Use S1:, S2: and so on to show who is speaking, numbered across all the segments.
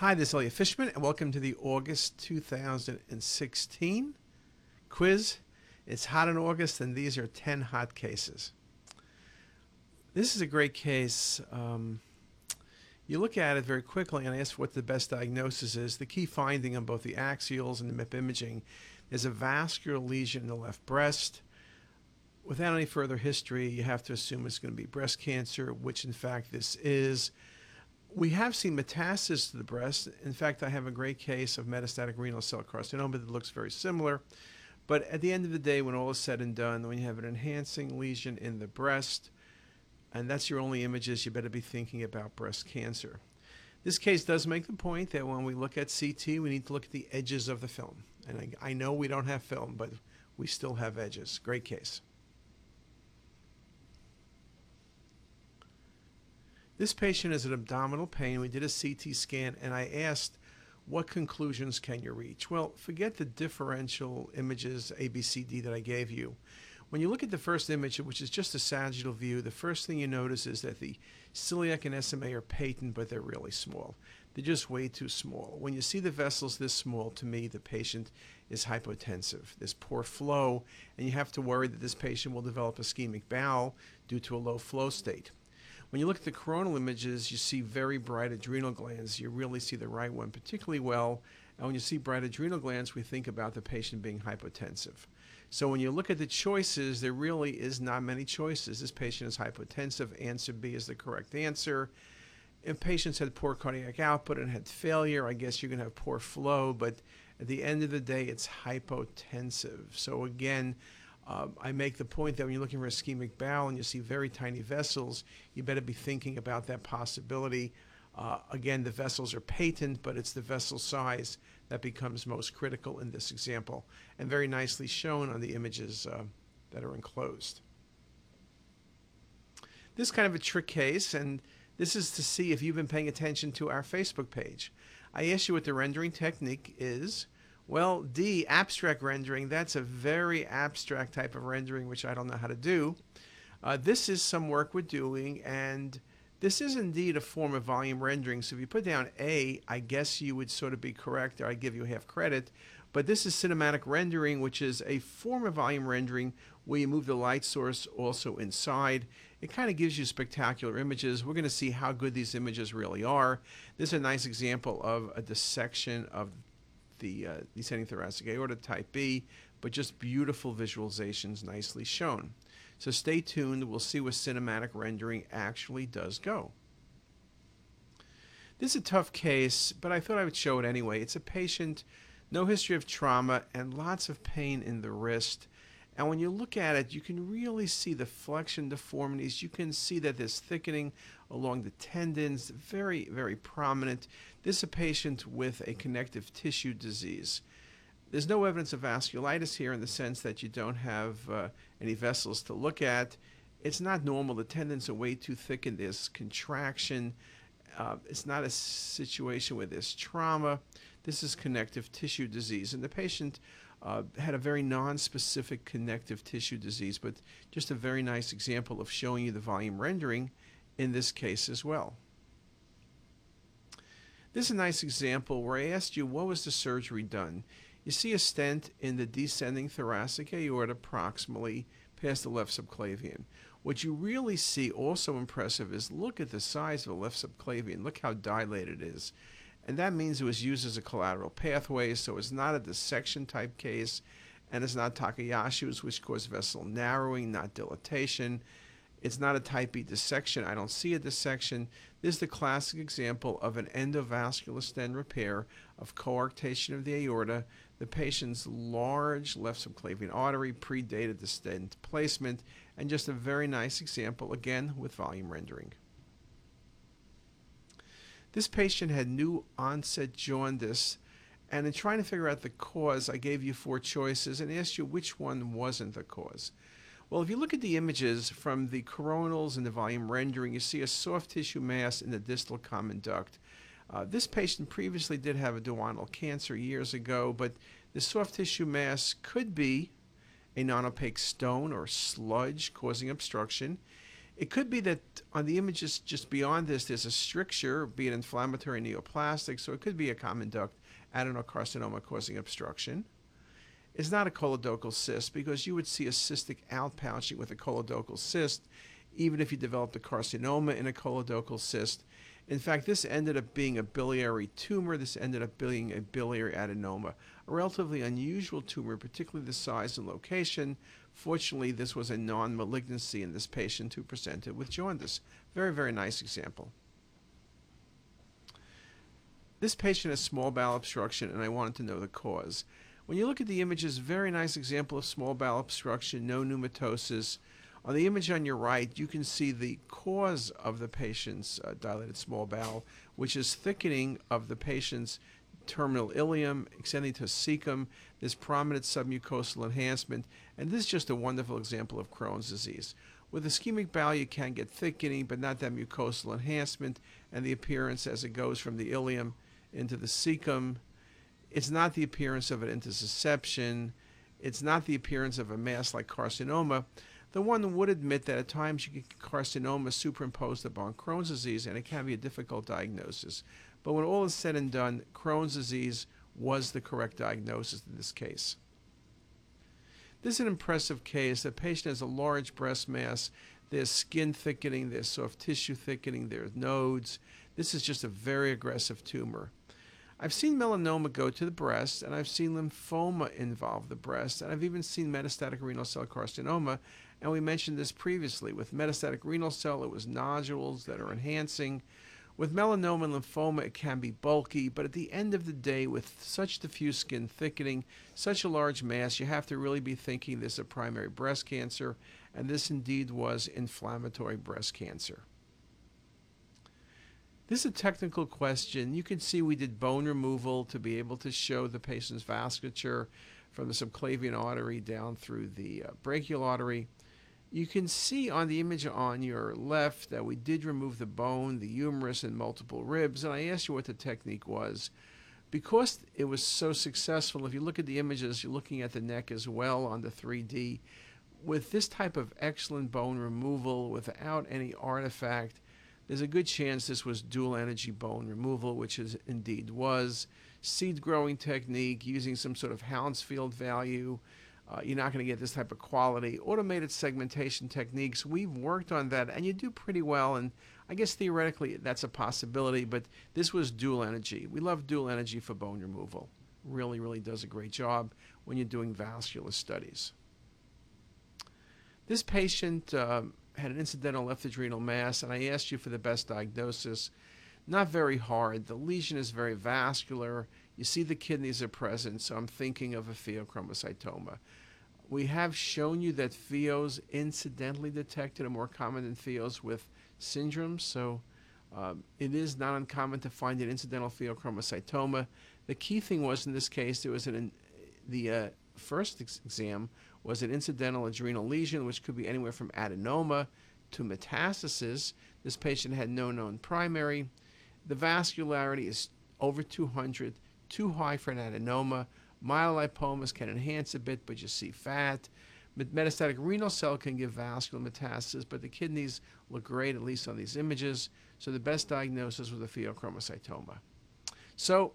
S1: Hi, this is Elliot Fishman, and welcome to the August 2016 quiz. It's hot in August, and these are 10 hot cases. This is a great case. Um, you look at it very quickly and I ask what the best diagnosis is. The key finding on both the axials and the MIP imaging is a vascular lesion in the left breast. Without any further history, you have to assume it's going to be breast cancer, which in fact this is. We have seen metastasis to the breast. In fact, I have a great case of metastatic renal cell carcinoma that looks very similar. But at the end of the day, when all is said and done, when you have an enhancing lesion in the breast, and that's your only images, you better be thinking about breast cancer. This case does make the point that when we look at CT, we need to look at the edges of the film. And I, I know we don't have film, but we still have edges. Great case. This patient has an abdominal pain. We did a CT scan, and I asked, what conclusions can you reach? Well, forget the differential images, ABCD, that I gave you. When you look at the first image, which is just a sagittal view, the first thing you notice is that the celiac and SMA are patent, but they're really small. They're just way too small. When you see the vessels this small, to me, the patient is hypotensive. There's poor flow, and you have to worry that this patient will develop ischemic bowel due to a low flow state. When you look at the coronal images, you see very bright adrenal glands. You really see the right one particularly well. And when you see bright adrenal glands, we think about the patient being hypotensive. So when you look at the choices, there really is not many choices. This patient is hypotensive. Answer B is the correct answer. If patients had poor cardiac output and had failure, I guess you're going to have poor flow. But at the end of the day, it's hypotensive. So again, uh, I make the point that when you're looking for ischemic bowel and you see very tiny vessels, you better be thinking about that possibility. Uh, again, the vessels are patent, but it's the vessel size that becomes most critical in this example, and very nicely shown on the images uh, that are enclosed. This is kind of a trick case, and this is to see if you've been paying attention to our Facebook page. I asked you what the rendering technique is. Well, D, abstract rendering, that's a very abstract type of rendering, which I don't know how to do. Uh, this is some work we're doing, and this is indeed a form of volume rendering. So if you put down A, I guess you would sort of be correct, or I give you half credit. But this is cinematic rendering, which is a form of volume rendering where you move the light source also inside. It kind of gives you spectacular images. We're going to see how good these images really are. This is a nice example of a dissection of the uh, descending thoracic aorta type B, but just beautiful visualizations nicely shown. So stay tuned. We'll see what cinematic rendering actually does go. This is a tough case, but I thought I would show it anyway. It's a patient, no history of trauma, and lots of pain in the wrist. And when you look at it, you can really see the flexion deformities. You can see that there's thickening along the tendons, very, very prominent. This is a patient with a connective tissue disease. There's no evidence of vasculitis here in the sense that you don't have uh, any vessels to look at. It's not normal. The tendons are way too thick and there's contraction. Uh, it's not a situation where there's trauma. This is connective tissue disease. And the patient uh, had a very non-specific connective tissue disease, but just a very nice example of showing you the volume rendering in this case as well. This is a nice example where I asked you what was the surgery done. You see a stent in the descending thoracic aorta proximally past the left subclavian. What you really see also impressive is look at the size of the left subclavian. Look how dilated it is. And that means it was used as a collateral pathway, so it's not a dissection type case, and it's not Takayasu's, which cause vessel narrowing, not dilatation. It's not a type B dissection. I don't see a dissection. This is the classic example of an endovascular stent repair of coarctation of the aorta. The patient's large left subclavian artery predated the stent placement, and just a very nice example, again, with volume rendering. This patient had new onset jaundice, and in trying to figure out the cause, I gave you four choices and asked you which one wasn't the cause. Well, if you look at the images from the coronals and the volume rendering, you see a soft tissue mass in the distal common duct. Uh, this patient previously did have a duodenal cancer years ago, but the soft tissue mass could be a non-opaque stone or sludge causing obstruction. It could be that on the images just beyond this, there's a stricture, be it inflammatory neoplastic, so it could be a common duct adenocarcinoma causing obstruction. It's not a choledochal cyst because you would see a cystic outpouching with a choledochal cyst, even if you developed a carcinoma in a choledochal cyst. In fact, this ended up being a biliary tumor. This ended up being a biliary adenoma, a relatively unusual tumor, particularly the size and location. Fortunately, this was a non malignancy in this patient who presented with jaundice. Very, very nice example. This patient has small bowel obstruction, and I wanted to know the cause. When you look at the images, very nice example of small bowel obstruction, no pneumatosis. On the image on your right, you can see the cause of the patient's uh, dilated small bowel, which is thickening of the patient's terminal ileum, extending to cecum. this prominent submucosal enhancement, and this is just a wonderful example of Crohn's disease. With ischemic bowel, you can get thickening, but not that mucosal enhancement, and the appearance as it goes from the ileum into the cecum. It's not the appearance of an intussusception. It's not the appearance of a mass like carcinoma. The one would admit that at times you get carcinoma superimposed upon Crohn's disease, and it can be a difficult diagnosis. But when all is said and done, Crohn's disease was the correct diagnosis in this case. This is an impressive case. The patient has a large breast mass. There's skin thickening, there's soft tissue thickening, there's nodes. This is just a very aggressive tumor. I've seen melanoma go to the breast, and I've seen lymphoma involve the breast, and I've even seen metastatic renal cell carcinoma. And we mentioned this previously. With metastatic renal cell, it was nodules that are enhancing. With melanoma and lymphoma, it can be bulky, but at the end of the day, with such diffuse skin thickening, such a large mass, you have to really be thinking this is a primary breast cancer, and this indeed was inflammatory breast cancer. This is a technical question. You can see we did bone removal to be able to show the patient's vasculature from the subclavian artery down through the uh, brachial artery. You can see on the image on your left that we did remove the bone, the humerus, and multiple ribs. And I asked you what the technique was. Because it was so successful, if you look at the images, you're looking at the neck as well on the 3D. With this type of excellent bone removal without any artifact, there's a good chance this was dual energy bone removal, which is indeed was. Seed growing technique using some sort of Hounsfield value. Uh, you're not going to get this type of quality. Automated segmentation techniques, we've worked on that, and you do pretty well. And I guess theoretically that's a possibility, but this was dual energy. We love dual energy for bone removal. Really, really does a great job when you're doing vascular studies. This patient um, had an incidental left adrenal mass, and I asked you for the best diagnosis. Not very hard. The lesion is very vascular. You see the kidneys are present, so I'm thinking of a pheochromocytoma. We have shown you that pheos incidentally detected are more common than pheos with syndromes, so um, it is not uncommon to find an incidental pheochromocytoma. The key thing was in this case, there was an, the uh, first ex- exam was an incidental adrenal lesion, which could be anywhere from adenoma to metastasis. This patient had no known primary. The vascularity is over 200, too high for an adenoma. Myelolipomas can enhance a bit, but you see fat. Metastatic renal cell can give vascular metastasis, but the kidneys look great, at least on these images. So the best diagnosis was a pheochromocytoma. So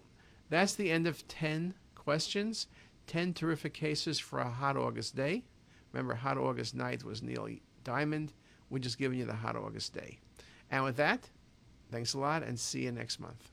S1: that's the end of 10 questions. 10 terrific cases for a hot August day. Remember, hot August night was Neil Diamond. We're just giving you the hot August day. And with that, thanks a lot and see you next month.